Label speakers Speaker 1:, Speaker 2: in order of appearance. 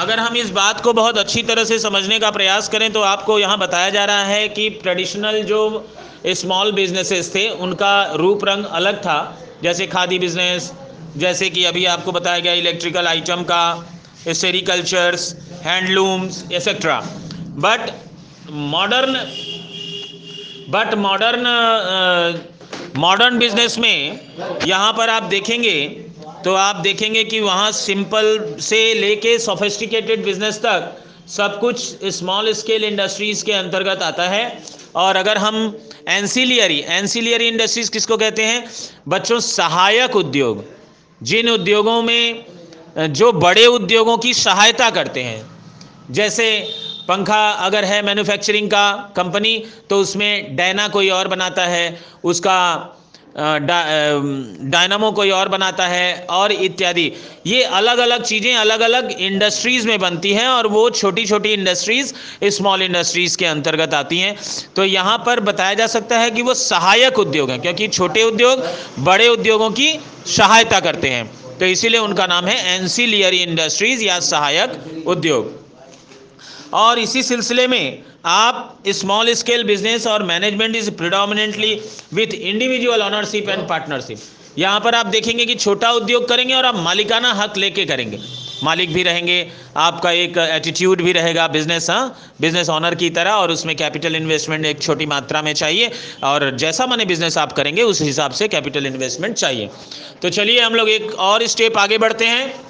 Speaker 1: अगर हम इस बात को बहुत अच्छी तरह से समझने का प्रयास करें तो आपको यहाँ बताया जा रहा है कि ट्रेडिशनल जो स्मॉल बिजनेसेस थे, उनका रूप रंग अलग था। जैसे खादी बिज़नेस जैसे कि अभी आपको बताया गया इलेक्ट्रिकल आइटम का sericultures handlooms etcetera but modern but modern modern business में यहाँ पर आप देखेंगे तो आप देखेंगे कि वहाँ सिंपल से लेके सोफिस्टिकेटेड बिज़नेस तक सब कुछ स्मॉल स्केल इंडस्ट्रीज़ के अंतर्गत आता है। और अगर हम एंसिलियरी एंसिलियरी इंडस्ट्रीज़ किसको कहते हैं? बच्चों, सहायक उद्योग। जिन उद्योगों में, जो बड़े उद्योगों की सहायता करते हैं। जैसे पंखा अगर है मैन्युफैक्चरिंग का कंपनी तो उसमें डायना कोई और बनाता है। उसका डायनामो कोई और बनाता है और इत्यादि। ये अलग अलग चीज़ें अलग अलग इंडस्ट्रीज़ में बनती हैं और वो छोटी छोटी इंडस्ट्रीज़ स्मॉल इंडस्ट्रीज़ के अंतर्गत आती हैं। तो यहाँ पर बताया जा सकता है कि वो सहायक उद्योग हैं, क्योंकि छोटे उद्योग बड़े उद्योगों की सहायता करते हैं। तो इसीलिए उनका नाम है एंसिलियरी इंडस्ट्रीज़ या सहायक उद्योग। और इसी सिलसिले में आप स्मॉल स्केल बिज़नेस और management is predominantly with individual ownership and partnership यहाँ पर आप देखेंगे कि छोटा उद्योग करेंगे और आप मालिकाना हक लेके करेंगे। मालिक भी रहेंगे, आपका एक एटीट्यूड भी रहेगा बिज़नेस हाँ बिज़नेस ऑनर की तरह और उसमें कैपिटल इन्वेस्टमेंट एक छोटी मात्रा में चाहिए और जैसा मैंने बिज़नेस आप करेंगे, उस हिसाब से कैपिटल इन्वेस्टमेंट चाहिए। तो चलिए हम लोग एक और स्टेप आगे बढ़ते हैं।